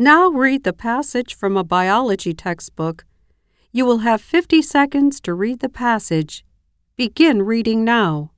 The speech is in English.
Now read the passage from a biology textbook. You will have 50 seconds to read the passage. Begin reading now.